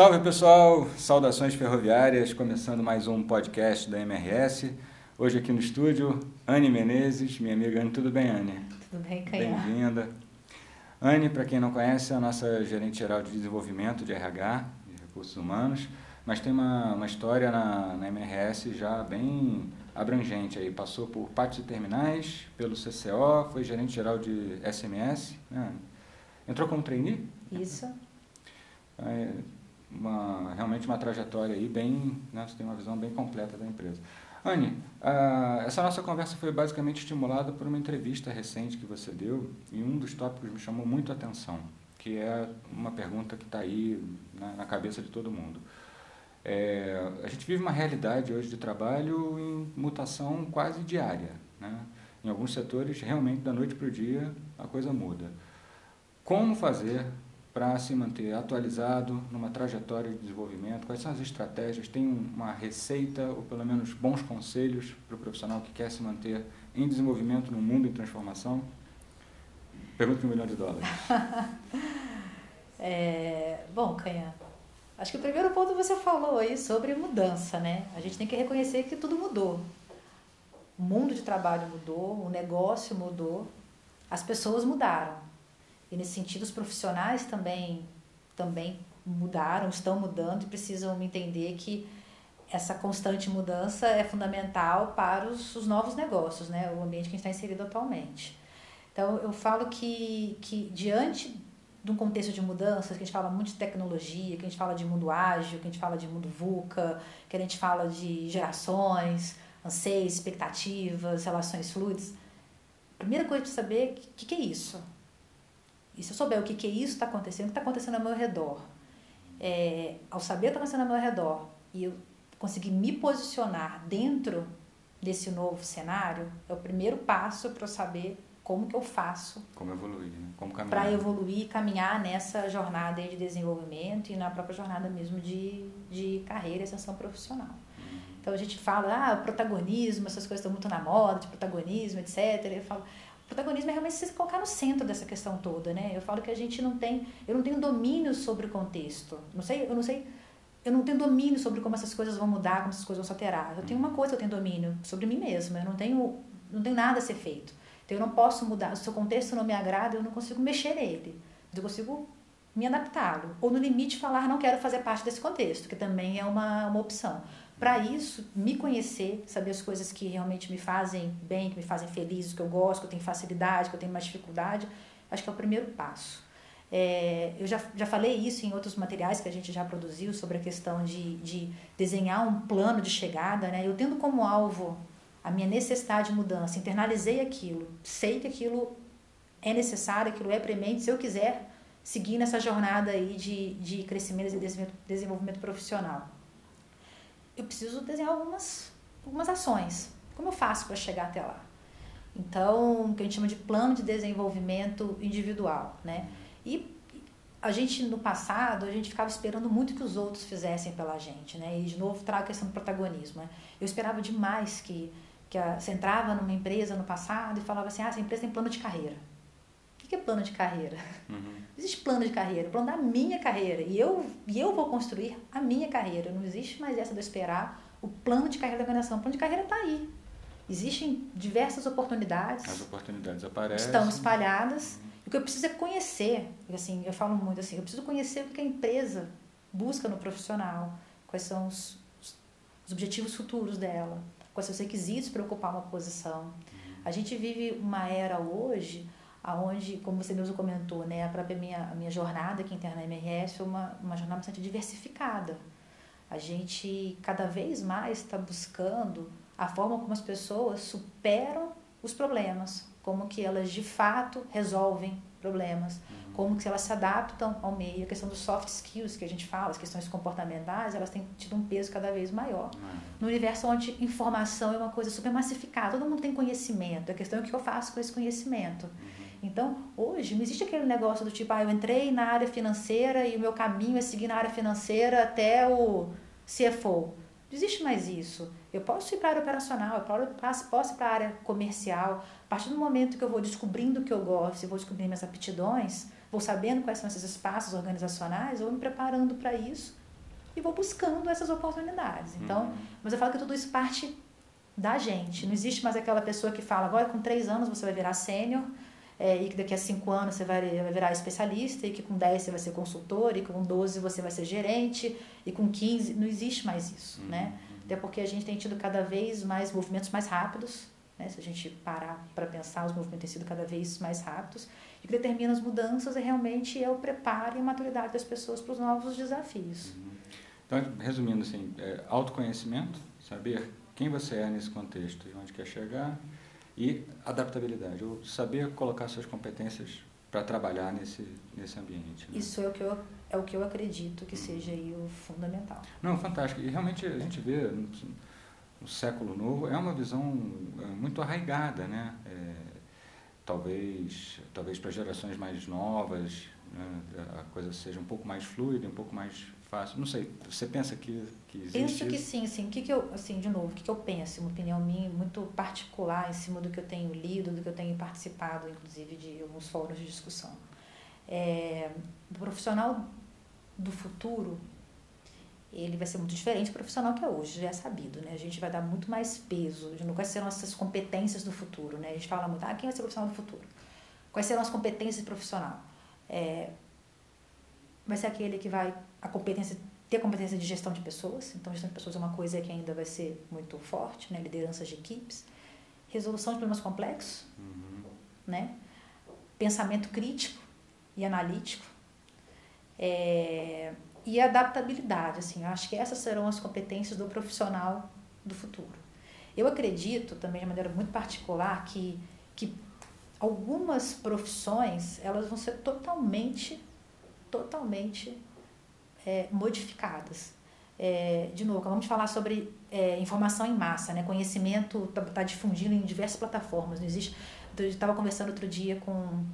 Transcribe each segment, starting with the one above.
Salve pessoal, saudações ferroviárias, começando mais um podcast da MRS. Hoje aqui no estúdio, Anne Menezes, minha amiga Anne, tudo bem, Anne? Tudo bem, Canhá? Bem-vinda. Anne, para quem não conhece, é a nossa gerente geral de desenvolvimento de RH, de recursos humanos, mas tem uma, uma história na, na MRS já bem abrangente aí. Passou por partes e terminais, pelo CCO, foi gerente geral de SMS, né? entrou como trainee? Isso. É, uma, realmente uma trajetória aí bem, né, você tem uma visão bem completa da empresa. Anne, essa nossa conversa foi basicamente estimulada por uma entrevista recente que você deu e um dos tópicos me chamou muito a atenção, que é uma pergunta que está aí né, na cabeça de todo mundo. É, a gente vive uma realidade hoje de trabalho em mutação quase diária. Né? Em alguns setores, realmente, da noite para o dia, a coisa muda. Como fazer para se manter atualizado numa trajetória de desenvolvimento? Quais são as estratégias? Tem uma receita ou pelo menos bons conselhos para o profissional que quer se manter em desenvolvimento no mundo em transformação? Pergunta de um milhão de dólares. é, bom, Canha, acho que o primeiro ponto você falou aí sobre mudança, né? A gente tem que reconhecer que tudo mudou. O mundo de trabalho mudou, o negócio mudou, as pessoas mudaram. E nesse sentido, os profissionais também, também mudaram, estão mudando e precisam entender que essa constante mudança é fundamental para os, os novos negócios, né? o ambiente que a gente está inserido atualmente. Então, eu falo que, que diante de um contexto de mudanças, que a gente fala muito de tecnologia, que a gente fala de mundo ágil, que a gente fala de mundo VUCA, que a gente fala de gerações, anseios, expectativas, relações fluidas, a primeira coisa para saber é o que, que é isso? E se eu souber o que, que é isso está acontecendo, o que está acontecendo ao meu redor, é, ao saber o que está acontecendo ao meu redor e eu conseguir me posicionar dentro desse novo cenário, é o primeiro passo para eu saber como que eu faço como evoluir, né? como caminhar para evoluir e caminhar nessa jornada de desenvolvimento e na própria jornada mesmo de, de carreira e ascensão profissional. Uhum. Então a gente fala, ah, protagonismo, essas coisas estão muito na moda, de protagonismo, etc. Eu falo, protagonismo é realmente se colocar no centro dessa questão toda, né? Eu falo que a gente não tem, eu não tenho domínio sobre o contexto. Não sei, eu não sei, eu não tenho domínio sobre como essas coisas vão mudar, como essas coisas vão se alterar. Eu tenho uma coisa que eu tenho domínio sobre mim mesma. Eu não tenho, não tenho nada a ser feito. Então eu não posso mudar. Se o contexto não me agrada, eu não consigo mexer nele. Eu consigo me adaptá-lo. Ou no limite falar não quero fazer parte desse contexto, que também é uma, uma opção. Para isso, me conhecer, saber as coisas que realmente me fazem bem, que me fazem feliz, que eu gosto, que eu tenho facilidade, que eu tenho mais dificuldade, acho que é o primeiro passo. É, eu já, já falei isso em outros materiais que a gente já produziu sobre a questão de, de desenhar um plano de chegada. Né? Eu tendo como alvo a minha necessidade de mudança, internalizei aquilo, sei que aquilo é necessário, aquilo é premente, se eu quiser seguir nessa jornada aí de, de crescimento e desenvolvimento, desenvolvimento profissional eu preciso desenhar algumas, algumas ações. Como eu faço para chegar até lá? Então, o que a gente chama de plano de desenvolvimento individual, né? E a gente, no passado, a gente ficava esperando muito que os outros fizessem pela gente, né? E, de novo, trago a questão do protagonismo. Né? Eu esperava demais que, que a, você entrava numa empresa no passado e falava assim, ah, essa empresa tem plano de carreira que é plano de carreira? Uhum. Existe plano de carreira, plano da minha carreira. E eu, e eu vou construir a minha carreira. Não existe mais essa de esperar o plano de carreira da organização. O plano de carreira está aí. Existem diversas oportunidades. As oportunidades aparecem. Estão espalhadas. Uhum. O que eu preciso é conhecer. Assim, eu falo muito assim, eu preciso conhecer o que a empresa busca no profissional. Quais são os, os objetivos futuros dela. Quais são os requisitos para ocupar uma posição. Uhum. A gente vive uma era hoje aonde, como você mesmo comentou, né, a própria minha, a minha jornada aqui interna na MRS foi uma, uma jornada bastante diversificada. A gente cada vez mais está buscando a forma como as pessoas superam os problemas, como que elas de fato resolvem problemas, uhum. como que elas se adaptam ao meio. A questão dos soft skills que a gente fala, as questões comportamentais, elas têm tido um peso cada vez maior. Uhum. No universo onde informação é uma coisa super massificada, todo mundo tem conhecimento, a questão é o que eu faço com esse conhecimento. Então, hoje, não existe aquele negócio do tipo, ah, eu entrei na área financeira e o meu caminho é seguir na área financeira até o CFO. Não existe mais isso. Eu posso ir para a área operacional, eu posso ir para a área comercial. A partir do momento que eu vou descobrindo o que eu gosto e vou descobrindo minhas aptidões, vou sabendo quais são esses espaços organizacionais, eu vou me preparando para isso e vou buscando essas oportunidades. Então, uhum. mas eu falo que tudo isso parte da gente. Não existe mais aquela pessoa que fala, agora com três anos você vai virar sênior, é, e que daqui a cinco anos você vai, vai virar especialista, e que com 10 você vai ser consultor, e com 12 você vai ser gerente, e com 15, não existe mais isso, uhum. né? Até porque a gente tem tido cada vez mais movimentos mais rápidos, né? se a gente parar para pensar, os movimentos têm sido cada vez mais rápidos, e o que determina as mudanças é realmente é o preparo e a maturidade das pessoas para os novos desafios. Uhum. Então, resumindo assim, é, autoconhecimento, saber quem você é nesse contexto e onde quer chegar, e adaptabilidade, ou saber colocar suas competências para trabalhar nesse, nesse ambiente. Né? Isso é o, que eu, é o que eu acredito que seja aí o fundamental. Não, fantástico. E realmente a gente vê no, no século novo, é uma visão é, muito arraigada, né? É, talvez talvez para gerações mais novas né, a coisa seja um pouco mais fluida, um pouco mais fácil. Não sei, você pensa que, que existe Penso que sim, sim. O que, que eu, assim, de novo, o que, que eu penso, uma opinião minha muito particular em cima do que eu tenho lido, do que eu tenho participado, inclusive, de alguns fóruns de discussão. É, o profissional do futuro, ele vai ser muito diferente do profissional que é hoje, já é sabido, né? A gente vai dar muito mais peso de quais serão essas competências do futuro, né? A gente fala muito, ah, quem vai ser o profissional do futuro? Quais serão as competências profissional? É, vai ser aquele que vai a competência ter a competência de gestão de pessoas. Então, gestão de pessoas é uma coisa que ainda vai ser muito forte, né? Lideranças de equipes, resolução de problemas complexos, uhum. né? Pensamento crítico e analítico. É, e adaptabilidade, assim, eu acho que essas serão as competências do profissional do futuro. Eu acredito também de maneira muito particular que, que algumas profissões elas vão ser totalmente totalmente é, modificadas. É, de novo, vamos falar sobre é, informação em massa, né? conhecimento está tá difundindo em diversas plataformas. Não existe. Eu estava conversando outro dia com,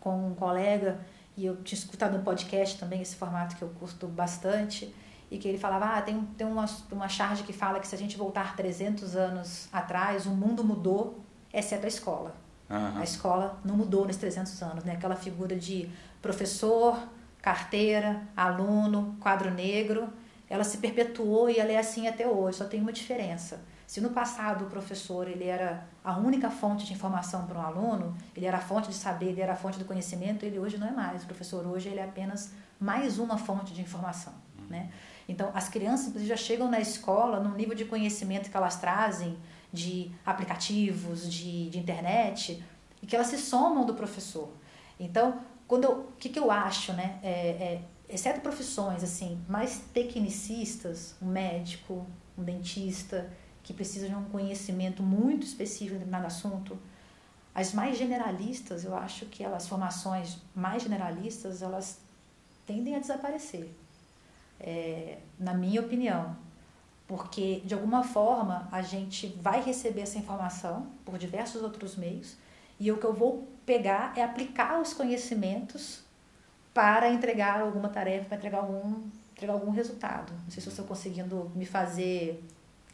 com um colega e eu tinha escutado um podcast também, esse formato que eu curto bastante, e que ele falava, ah, tem, tem uma, uma charge que fala que se a gente voltar 300 anos atrás, o mundo mudou, exceto a escola. Uhum. A escola não mudou nesses 300 anos, né? Aquela figura de professor, carteira, aluno, quadro negro, ela se perpetuou e ela é assim até hoje, só tem uma diferença. Se no passado o professor ele era a única fonte de informação para um aluno, ele era a fonte de saber, ele era a fonte do conhecimento, ele hoje não é mais. O professor hoje ele é apenas mais uma fonte de informação, né? Então, as crianças já chegam na escola num nível de conhecimento que elas trazem de aplicativos, de, de internet, e que elas se somam do professor. Então, quando o que, que eu acho, né? É, é, exceto profissões assim mais tecnicistas, um médico, um dentista que precisa de um conhecimento muito específico em determinado assunto, as mais generalistas, eu acho que elas formações mais generalistas elas tendem a desaparecer, é, na minha opinião, porque de alguma forma a gente vai receber essa informação por diversos outros meios e o que eu vou pegar é aplicar os conhecimentos para entregar alguma tarefa, para entregar algum, entregar algum resultado. Não sei se eu estou conseguindo me fazer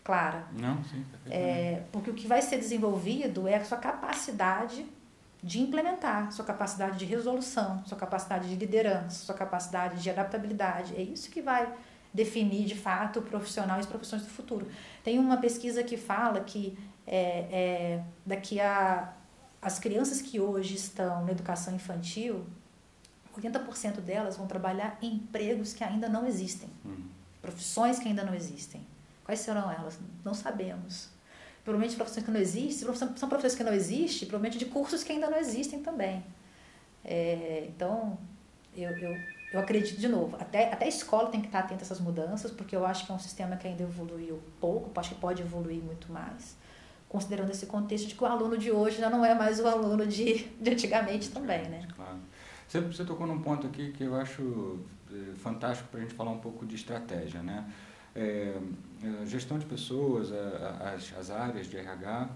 clara. Não, sim. É, porque o que vai ser desenvolvido é a sua capacidade de implementar, sua capacidade de resolução, sua capacidade de liderança, sua capacidade de adaptabilidade. É isso que vai definir de fato o profissional e as profissões do futuro. Tem uma pesquisa que fala que é, é, daqui a as crianças que hoje estão na educação infantil, 80% delas vão trabalhar em empregos que ainda não existem, uhum. profissões que ainda não existem. Quais serão elas? Não sabemos. Provavelmente profissões que não existem, são profissões que não existem, provavelmente de cursos que ainda não existem também. É, então, eu, eu, eu acredito de novo, até, até a escola tem que estar atenta a essas mudanças, porque eu acho que é um sistema que ainda evoluiu pouco, acho que pode evoluir muito mais considerando esse contexto de que o aluno de hoje já não é mais o aluno de, de antigamente também, né? Claro. Você, você tocou num ponto aqui que eu acho é, fantástico para a gente falar um pouco de estratégia, né? É gestão de pessoas, as, as áreas de RH,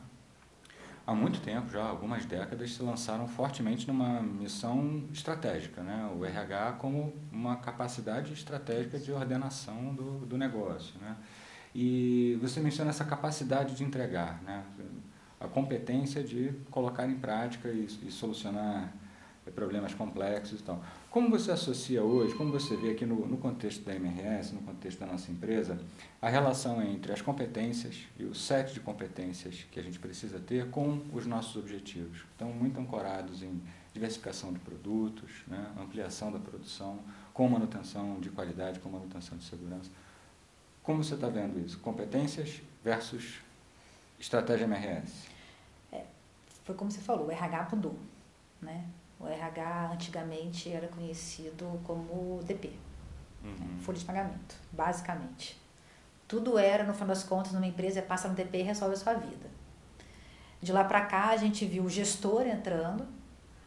há muito tempo, já algumas décadas, se lançaram fortemente numa missão estratégica, né? O RH como uma capacidade estratégica de ordenação do, do negócio, né? E você menciona essa capacidade de entregar, né? a competência de colocar em prática e, e solucionar problemas complexos e tal. Como você associa hoje, como você vê aqui no, no contexto da MRS, no contexto da nossa empresa, a relação entre as competências e o set de competências que a gente precisa ter com os nossos objetivos? Estão muito ancorados em diversificação de produtos, né, ampliação da produção, com manutenção de qualidade, com manutenção de segurança. Como você está vendo isso? Competências versus estratégia MRS? É, foi como você falou, o RH mudou. Né? O RH antigamente era conhecido como DP, uhum. né? folha de pagamento, basicamente. Tudo era, no final das contas, numa empresa, passa no DP e resolve a sua vida. De lá para cá, a gente viu o gestor entrando,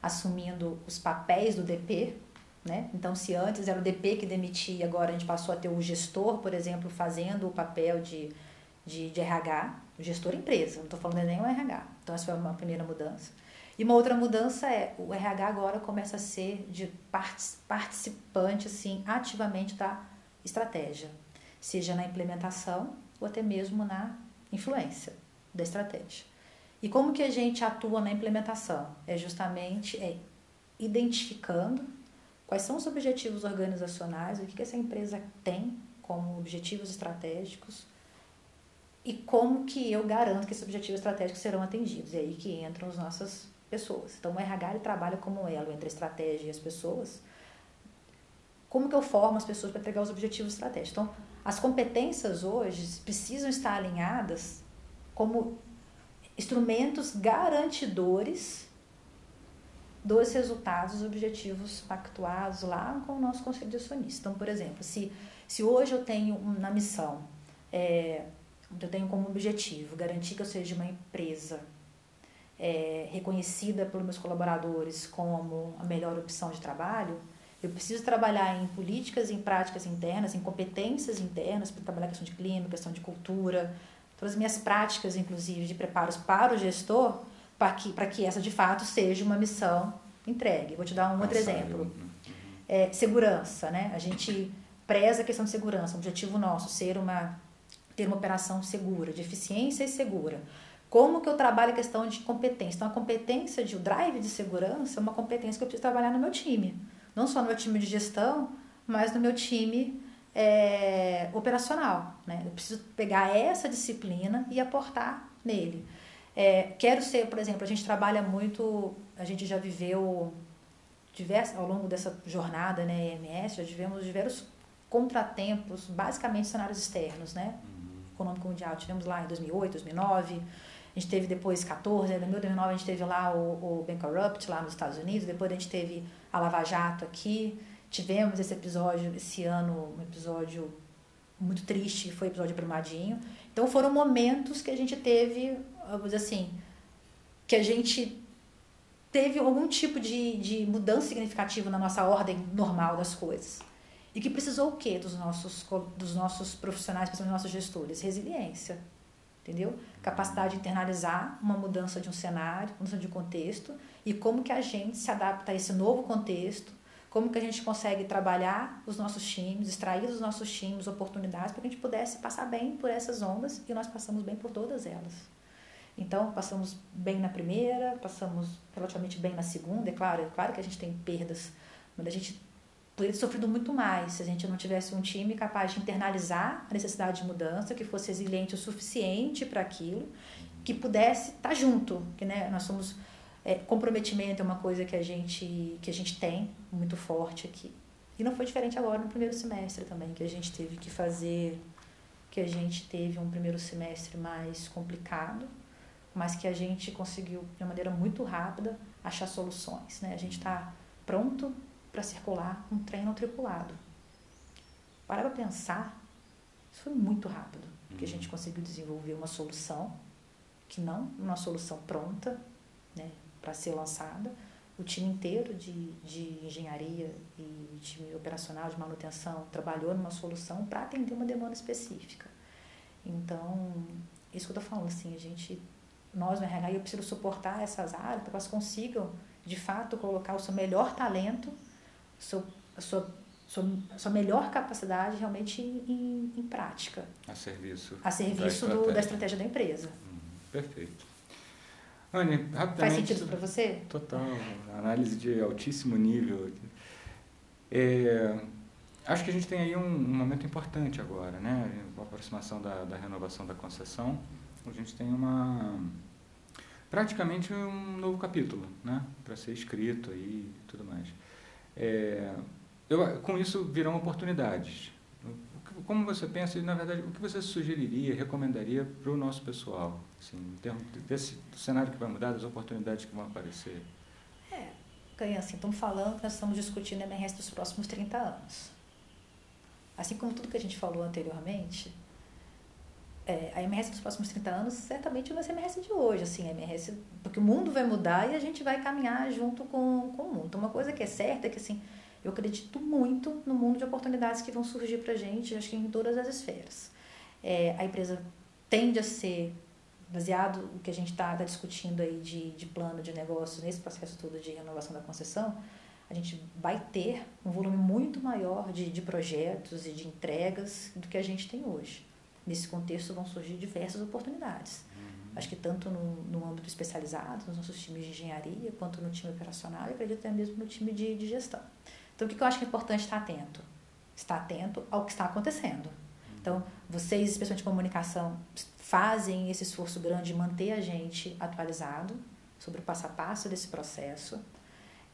assumindo os papéis do DP, né? Então, se antes era o DP que demitia, agora a gente passou a ter o gestor, por exemplo, fazendo o papel de, de, de RH, o gestor empresa, não estou falando nem o RH. Então, essa foi uma primeira mudança. E uma outra mudança é o RH agora começa a ser de participante assim ativamente da estratégia, seja na implementação ou até mesmo na influência da estratégia. E como que a gente atua na implementação? É justamente é identificando quais são os objetivos organizacionais, o que, que essa empresa tem como objetivos estratégicos e como que eu garanto que esses objetivos estratégicos serão atendidos. É aí que entram as nossas pessoas. Então, o RH trabalha como elo entre a estratégia e as pessoas. Como que eu formo as pessoas para entregar os objetivos estratégicos? Então, as competências hoje precisam estar alinhadas como instrumentos garantidores dos resultados objetivos pactuados lá com o nosso conselho de acionistas. Então, por exemplo, se, se hoje eu tenho na missão, é, eu tenho como objetivo garantir que eu seja uma empresa é, reconhecida pelos meus colaboradores como a melhor opção de trabalho, eu preciso trabalhar em políticas, em práticas internas, em competências internas, para trabalhar questão de clima, questão de cultura, todas as minhas práticas, inclusive, de preparos para o gestor, para que, para que essa de fato seja uma missão entregue. Vou te dar um outro exemplo. É, segurança, né? A gente preza a questão de segurança, o objetivo nosso ser uma ter uma operação segura, de eficiência e segura. Como que eu trabalho a questão de competência? Então, a competência de o drive de segurança é uma competência que eu preciso trabalhar no meu time. Não só no meu time de gestão, mas no meu time é, operacional. Né? Eu preciso pegar essa disciplina e aportar nele. É, quero ser, por exemplo, a gente trabalha muito, a gente já viveu diversos, ao longo dessa jornada, né, EMS, já tivemos diversos contratempos, basicamente cenários externos, né? Uhum. Econômico mundial, tivemos lá em 2008, 2009, a gente teve depois 14, em 2009 a gente teve lá o, o Bankrupt lá nos Estados Unidos, depois a gente teve a Lava Jato aqui, tivemos esse episódio esse ano, um episódio muito triste, foi o episódio Brumadinho. Então foram momentos que a gente teve, vamos dizer assim, que a gente teve algum tipo de, de mudança significativa na nossa ordem normal das coisas. E que precisou o quê dos nossos, dos nossos profissionais, principalmente dos nossos gestores? Resiliência entendeu? Capacidade de internalizar uma mudança de um cenário, mudança de contexto e como que a gente se adapta a esse novo contexto, como que a gente consegue trabalhar os nossos times, extrair dos nossos times oportunidades para que a gente pudesse passar bem por essas ondas e nós passamos bem por todas elas. Então, passamos bem na primeira, passamos relativamente bem na segunda, é claro, é claro que a gente tem perdas, mas a gente poderia ter sofrido muito mais se a gente não tivesse um time capaz de internalizar a necessidade de mudança, que fosse resiliente o suficiente para aquilo, que pudesse estar tá junto, que né, nós somos é, comprometimento é uma coisa que a gente que a gente tem muito forte aqui. E não foi diferente agora no primeiro semestre também, que a gente teve que fazer que a gente teve um primeiro semestre mais complicado, mas que a gente conseguiu de uma maneira muito rápida achar soluções, né? A gente está pronto para circular um trem não tripulado. Para para pensar, isso foi muito rápido, que a gente uhum. conseguiu desenvolver uma solução, que não uma solução pronta, né, para ser lançada. O time inteiro de, de engenharia e time operacional de manutenção trabalhou numa solução para atender uma demanda específica. Então, isso que eu estou falando, assim, a gente, nós no RH, eu preciso suportar essas áreas para que elas consigam, de fato, colocar o seu melhor talento seu, a sua, sua, sua melhor capacidade realmente em, em, prática. A serviço. A serviço da, do, estratégia. da estratégia da empresa. Uhum, perfeito. Anne, rapidamente... Faz sentido para você? Total, análise de altíssimo nível. É, acho que a gente tem aí um, um, momento importante agora, né? Com a aproximação da, da renovação da concessão, a gente tem uma praticamente um novo capítulo, né? Para ser escrito aí e tudo mais. É, eu, com isso virão oportunidades. Como você pensa, e na verdade, o que você sugeriria, recomendaria para o nosso pessoal, assim, em termos desse cenário que vai mudar, das oportunidades que vão aparecer? É, ganha assim, estamos falando nós estamos discutindo a MRS dos próximos 30 anos. Assim como tudo que a gente falou anteriormente, é, a MRS dos próximos 30 anos certamente vai ser a MRS de hoje, assim, MRS, porque o mundo vai mudar e a gente vai caminhar junto com, com o mundo. Então, uma coisa que é certa é que, assim, eu acredito muito no mundo de oportunidades que vão surgir para a gente, acho que em todas as esferas. É, a empresa tende a ser, baseado no que a gente está tá discutindo aí de, de plano de negócio, nesse processo todo de renovação da concessão, a gente vai ter um volume muito maior de, de projetos e de entregas do que a gente tem hoje. Nesse contexto vão surgir diversas oportunidades. Uhum. Acho que tanto no, no âmbito especializado, nos nossos times de engenharia, quanto no time operacional, e acredito até mesmo no time de, de gestão. Então, o que eu acho que é importante estar atento? Estar atento ao que está acontecendo. Então, vocês, especialmente de comunicação, fazem esse esforço grande de manter a gente atualizado sobre o passo a passo desse processo.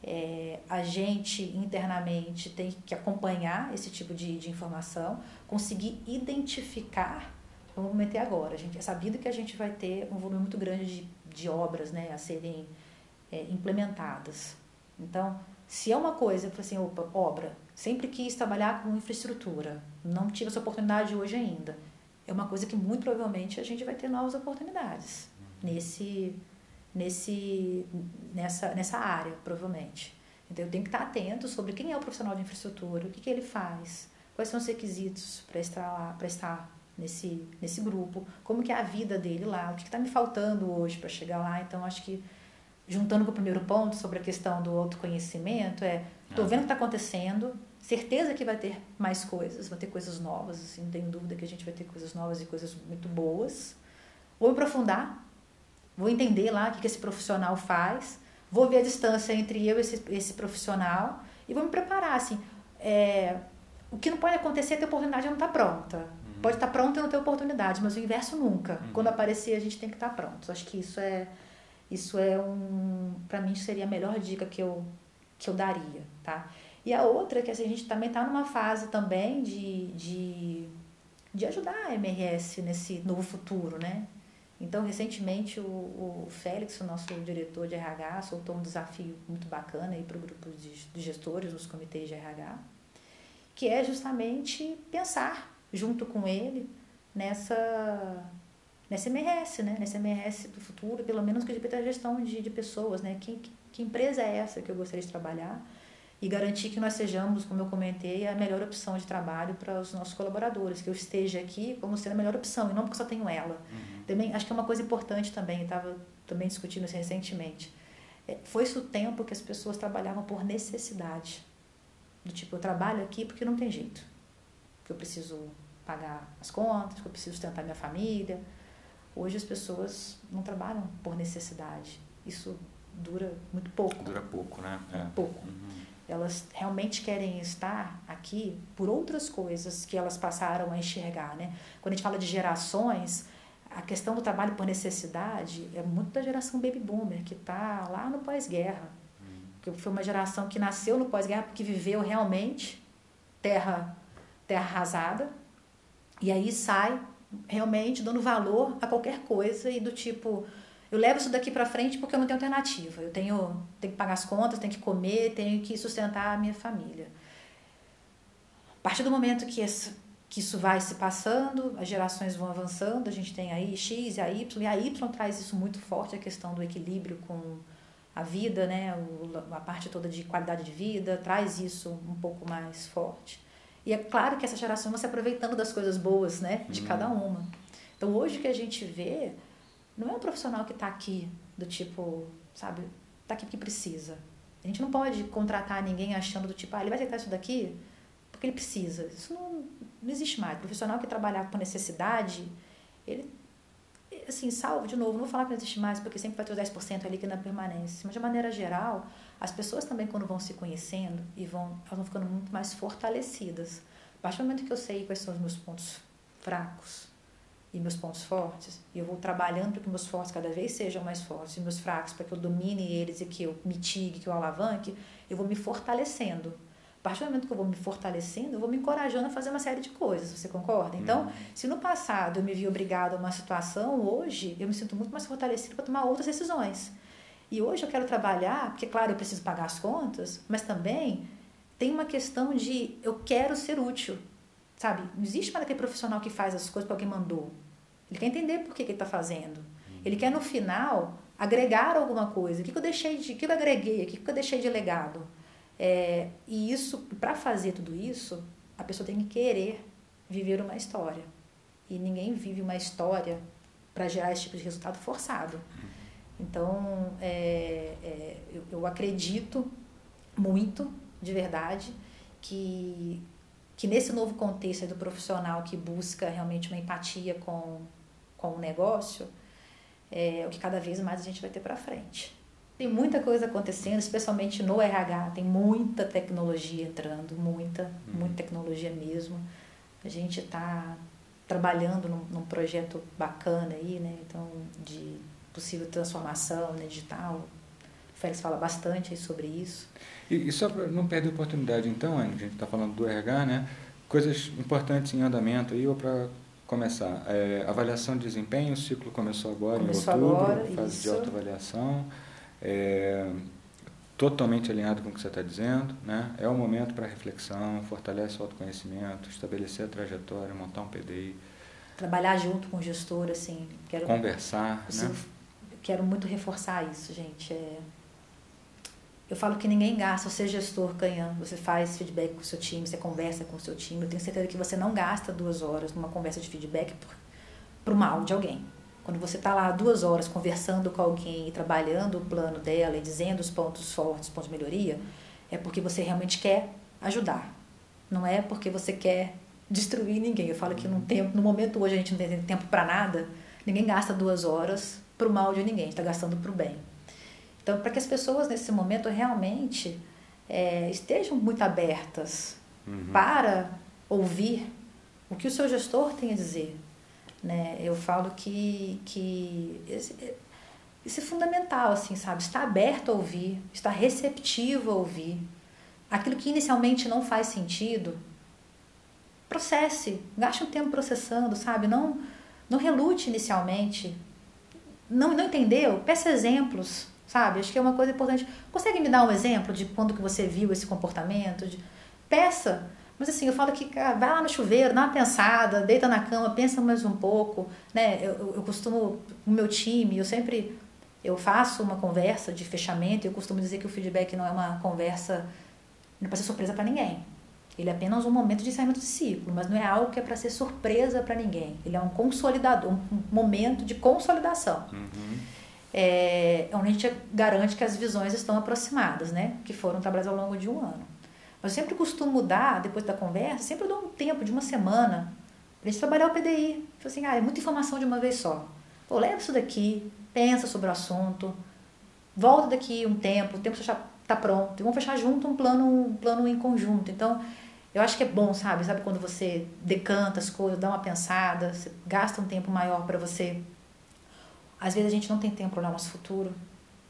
É, a gente internamente tem que acompanhar esse tipo de, de informação, conseguir identificar. Vamos meter agora. A gente é sabido que a gente vai ter um volume muito grande de, de obras né, a serem é, implementadas. Então, se é uma coisa, eu assim, opa, obra, sempre quis trabalhar com infraestrutura, não tive essa oportunidade hoje ainda. É uma coisa que muito provavelmente a gente vai ter novas oportunidades nesse, nesse, nessa, nessa área, provavelmente. Então eu tenho que estar atento sobre quem é o profissional de infraestrutura, o que, que ele faz, quais são os requisitos para estar lá, para estar nesse, nesse grupo, como que é a vida dele lá, o que está me faltando hoje para chegar lá. Então acho que juntando com o primeiro ponto sobre a questão do autoconhecimento, é estou vendo o que está acontecendo, certeza que vai ter mais coisas, vai ter coisas novas, assim, não tenho dúvida que a gente vai ter coisas novas e coisas muito boas. Vou aprofundar, vou entender lá o que, que esse profissional faz, vou ver a distância entre eu e esse, esse profissional e vou me preparar, assim, é, o que não pode acontecer é ter oportunidade não estar tá pronta. Uhum. Pode estar tá pronta e não ter oportunidade, mas o inverso nunca. Uhum. Quando aparecer, a gente tem que estar tá pronto. Acho que isso é isso é um, para mim seria a melhor dica que eu que eu daria, tá? E a outra é que assim, a gente também está numa fase também de, de, de ajudar a MRS nesse novo futuro, né? Então, recentemente, o, o Félix, o nosso diretor de RH, soltou um desafio muito bacana para o grupo de, de gestores nos comitês de RH, que é justamente pensar junto com ele nessa nessa MRS, né? Nessa MRS do futuro, pelo menos que respeita a gestão de, de pessoas, né? Que, que empresa é essa que eu gostaria de trabalhar? E garantir que nós sejamos, como eu comentei, a melhor opção de trabalho para os nossos colaboradores, que eu esteja aqui como sendo a melhor opção, e não porque só tenho ela. Uhum. Também, acho que é uma coisa importante também, estava também discutindo isso recentemente. É, Foi-se o tempo que as pessoas trabalhavam por necessidade. Do tipo, eu trabalho aqui porque não tem jeito. Porque eu preciso pagar as contas, porque eu preciso sustentar minha família, Hoje as pessoas não trabalham por necessidade. Isso dura muito pouco. Dura pouco, né? É. Pouco. Uhum. Elas realmente querem estar aqui por outras coisas que elas passaram a enxergar, né? Quando a gente fala de gerações, a questão do trabalho por necessidade é muito da geração baby boomer, que está lá no pós-guerra. Uhum. Que foi uma geração que nasceu no pós-guerra porque viveu realmente terra, terra arrasada, e aí sai realmente dando valor a qualquer coisa e do tipo eu levo isso daqui para frente porque eu não tenho alternativa. Eu tenho, tenho que pagar as contas, tenho que comer, tenho que sustentar a minha família. A partir do momento que, esse, que isso vai se passando, as gerações vão avançando, a gente tem aí X e a Y, e a Y traz isso muito forte, a questão do equilíbrio com a vida, né? a parte toda de qualidade de vida, traz isso um pouco mais forte. E é claro que essa geração vai se aproveitando das coisas boas, né, de uhum. cada uma. Então hoje o que a gente vê não é um profissional que está aqui do tipo, sabe, está aqui porque precisa. A gente não pode contratar ninguém achando do tipo, ah, ele vai aceitar isso daqui porque ele precisa. Isso não, não existe mais. O profissional que trabalhar por necessidade, ele assim, salvo, de novo, não vou falar que não existe mais, porque sempre vai ter os 10% ali que não permanece, mas de maneira geral, as pessoas também, quando vão se conhecendo, e vão, elas vão ficando muito mais fortalecidas. A partir do momento que eu sei quais são os meus pontos fracos e meus pontos fortes, e eu vou trabalhando para que meus fortes cada vez sejam mais fortes, e meus fracos para que eu domine eles e que eu mitigue, que eu alavanque, eu vou me fortalecendo. A partir do momento que eu vou me fortalecendo, eu vou me encorajando a fazer uma série de coisas, você concorda? Então, uhum. se no passado eu me vi obrigado a uma situação, hoje eu me sinto muito mais fortalecido para tomar outras decisões. E hoje eu quero trabalhar, porque, claro, eu preciso pagar as contas, mas também tem uma questão de eu quero ser útil. Sabe? Não existe mais aquele profissional que faz as coisas porque alguém mandou. Ele quer entender por que, que ele está fazendo. Ele quer, no final, agregar alguma coisa. O que, que eu deixei de. O que eu agreguei? O que, que eu deixei de legado? É, e isso, para fazer tudo isso, a pessoa tem que querer viver uma história. E ninguém vive uma história para gerar esse tipo de resultado forçado. Então, é, é, eu, eu, acredito muito, de verdade, que, que nesse novo contexto do profissional que busca realmente uma empatia com, com o negócio, é o que cada vez mais a gente vai ter para frente. Tem muita coisa acontecendo, especialmente no RH, tem muita tecnologia entrando, muita, uhum. muita tecnologia mesmo. A gente está trabalhando num, num, projeto bacana aí, né? Então, de possível transformação né, digital. O Félix fala bastante sobre isso. E, e só para não perder a oportunidade, então, a gente está falando do RH, né? Coisas importantes em andamento aí, ou para começar. É, avaliação de desempenho, o ciclo começou agora começou em outubro, agora, fase isso. de autoavaliação. É, totalmente alinhado com o que você está dizendo, né? É o momento para reflexão, fortalece o autoconhecimento, estabelecer a trajetória, montar um PDI. Trabalhar junto com o gestor, assim. Quero, Conversar, assim, né? quero muito reforçar isso, gente. É, eu falo que ninguém gasta, você é gestor canhão, você faz feedback com o seu time, você conversa com o seu time. Eu tenho certeza que você não gasta duas horas numa conversa de feedback para o mal de alguém. Quando você está lá duas horas conversando com alguém e trabalhando o plano dela e dizendo os pontos fortes, pontos de melhoria, é porque você realmente quer ajudar. Não é porque você quer destruir ninguém. Eu falo que no, tempo, no momento hoje a gente não tem tempo para nada, ninguém gasta duas horas para o mal de ninguém, está gastando para o bem. Então, para que as pessoas nesse momento realmente é, estejam muito abertas uhum. para ouvir o que o seu gestor tem a dizer. Né? Eu falo que, que esse, isso é fundamental, assim, sabe? Estar aberto a ouvir, estar receptivo a ouvir. Aquilo que inicialmente não faz sentido, processe, gaste um tempo processando, sabe? Não, não relute inicialmente, não, não entendeu, peça exemplos, sabe? Acho que é uma coisa importante. Consegue me dar um exemplo de quando que você viu esse comportamento? De... Peça. Mas assim, eu falo que cara, vai lá no chuveiro, dá uma pensada, deita na cama, pensa mais um pouco, né? Eu, eu, eu costumo, o meu time, eu sempre eu faço uma conversa de fechamento, eu costumo dizer que o feedback não é uma conversa não é para ser surpresa para ninguém. Ele é apenas um momento de encerramento de ciclo, mas não é algo que é para ser surpresa para ninguém. Ele é um consolidador, um momento de consolidação. Uhum. É, onde a gente garante que as visões estão aproximadas, né? Que foram trabalhadas ao longo de um ano. Eu sempre costumo mudar, depois da conversa, sempre dou um tempo de uma semana para gente trabalhar o PDI. Tipo assim, ah, é muita informação de uma vez só. Pô, leva isso daqui, pensa sobre o assunto, volta daqui um tempo, o tempo já está pronto, e vamos fechar junto um plano, um plano em conjunto. Então, eu acho que é bom, sabe? Sabe quando você decanta as coisas, dá uma pensada, gasta um tempo maior para você. Às vezes a gente não tem tempo para olhar o nosso futuro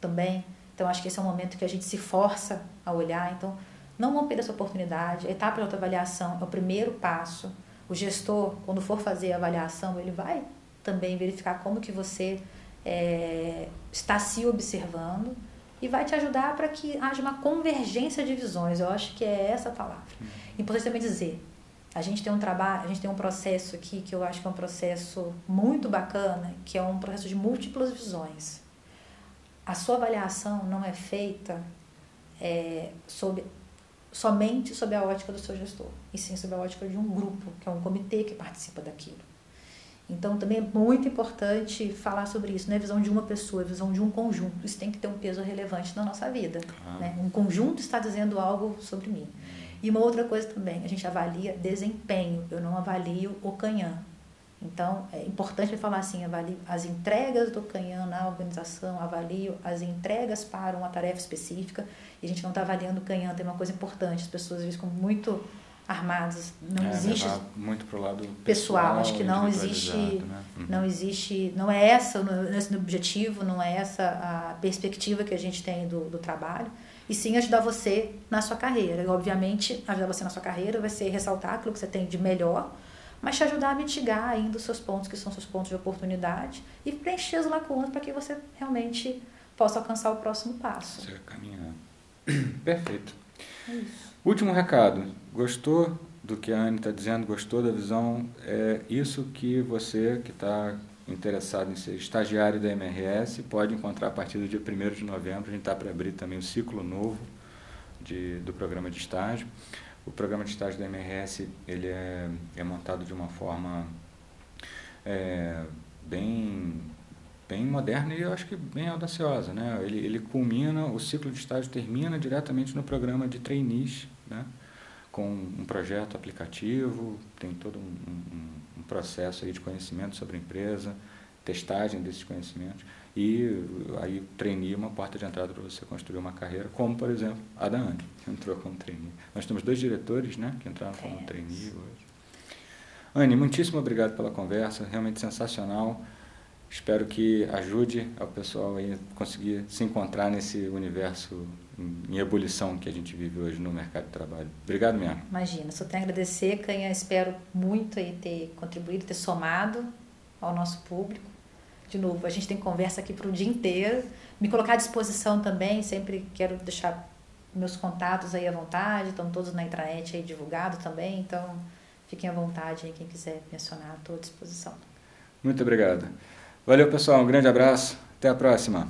também. Então acho que esse é o momento que a gente se força a olhar. Então não vão perder essa oportunidade. A etapa de autoavaliação é o primeiro passo. O gestor, quando for fazer a avaliação, ele vai também verificar como que você é, está se observando e vai te ajudar para que haja uma convergência de visões. Eu acho que é essa a palavra. Uhum. Importante também dizer, a gente tem um trabalho, a gente tem um processo aqui que eu acho que é um processo muito bacana, que é um processo de múltiplas visões. A sua avaliação não é feita é, sob, somente sob a ótica do seu gestor, e sim sob a ótica de um grupo, que é um comitê que participa daquilo. Então, também é muito importante falar sobre isso. Não é visão de uma pessoa, é visão de um conjunto. Isso tem que ter um peso relevante na nossa vida. Né? Um conjunto está dizendo algo sobre mim. E uma outra coisa também, a gente avalia desempenho. Eu não avalio o canhã. Então, é importante falar assim, avalio as entregas do canhão na organização, avalio as entregas para uma tarefa específica, e a gente não está avaliando o canhão, tem uma coisa importante, as pessoas às vezes ficam muito armadas, não é, existe muito pro lado pessoal, pessoal acho que não existe, né? uhum. não existe, não é essa esse objetivo, não é essa a perspectiva que a gente tem do, do trabalho, e sim ajudar você na sua carreira. E, obviamente, ajudar você na sua carreira vai ser ressaltar aquilo que você tem de melhor, mas te ajudar a mitigar ainda os seus pontos, que são seus pontos de oportunidade, e preencher as lacunas para que você realmente possa alcançar o próximo passo. Você caminhar. Perfeito. É. Último recado. Gostou do que a Anne está dizendo? Gostou da visão? É isso que você que está interessado em ser estagiário da MRS pode encontrar a partir do dia 1 de novembro. A gente está para abrir também o ciclo novo de, do programa de estágio. O programa de estágio da MRS ele é, é montado de uma forma é, bem, bem moderna e eu acho que bem audaciosa. Né? Ele, ele culmina, o ciclo de estágio termina diretamente no programa de trainees, né? com um projeto aplicativo, tem todo um, um, um processo aí de conhecimento sobre a empresa, testagem desses conhecimentos e aí trainee uma porta de entrada para você construir uma carreira, como por exemplo a da Anne, que entrou como trainee. Nós temos dois diretores né, que entraram como trainee hoje. Anne, muitíssimo obrigado pela conversa, realmente sensacional. Espero que ajude ao pessoal a conseguir se encontrar nesse universo em ebulição que a gente vive hoje no mercado de trabalho. Obrigado mesmo. Imagina, só tenho a agradecer, Canha, espero muito aí ter contribuído, ter somado ao nosso público de novo, a gente tem conversa aqui para o dia inteiro. Me colocar à disposição também, sempre quero deixar meus contatos aí à vontade, estão todos na intranet aí divulgados também, então fiquem à vontade aí, quem quiser mencionar, estou à disposição. Muito obrigado. Valeu, pessoal, um grande abraço, até a próxima.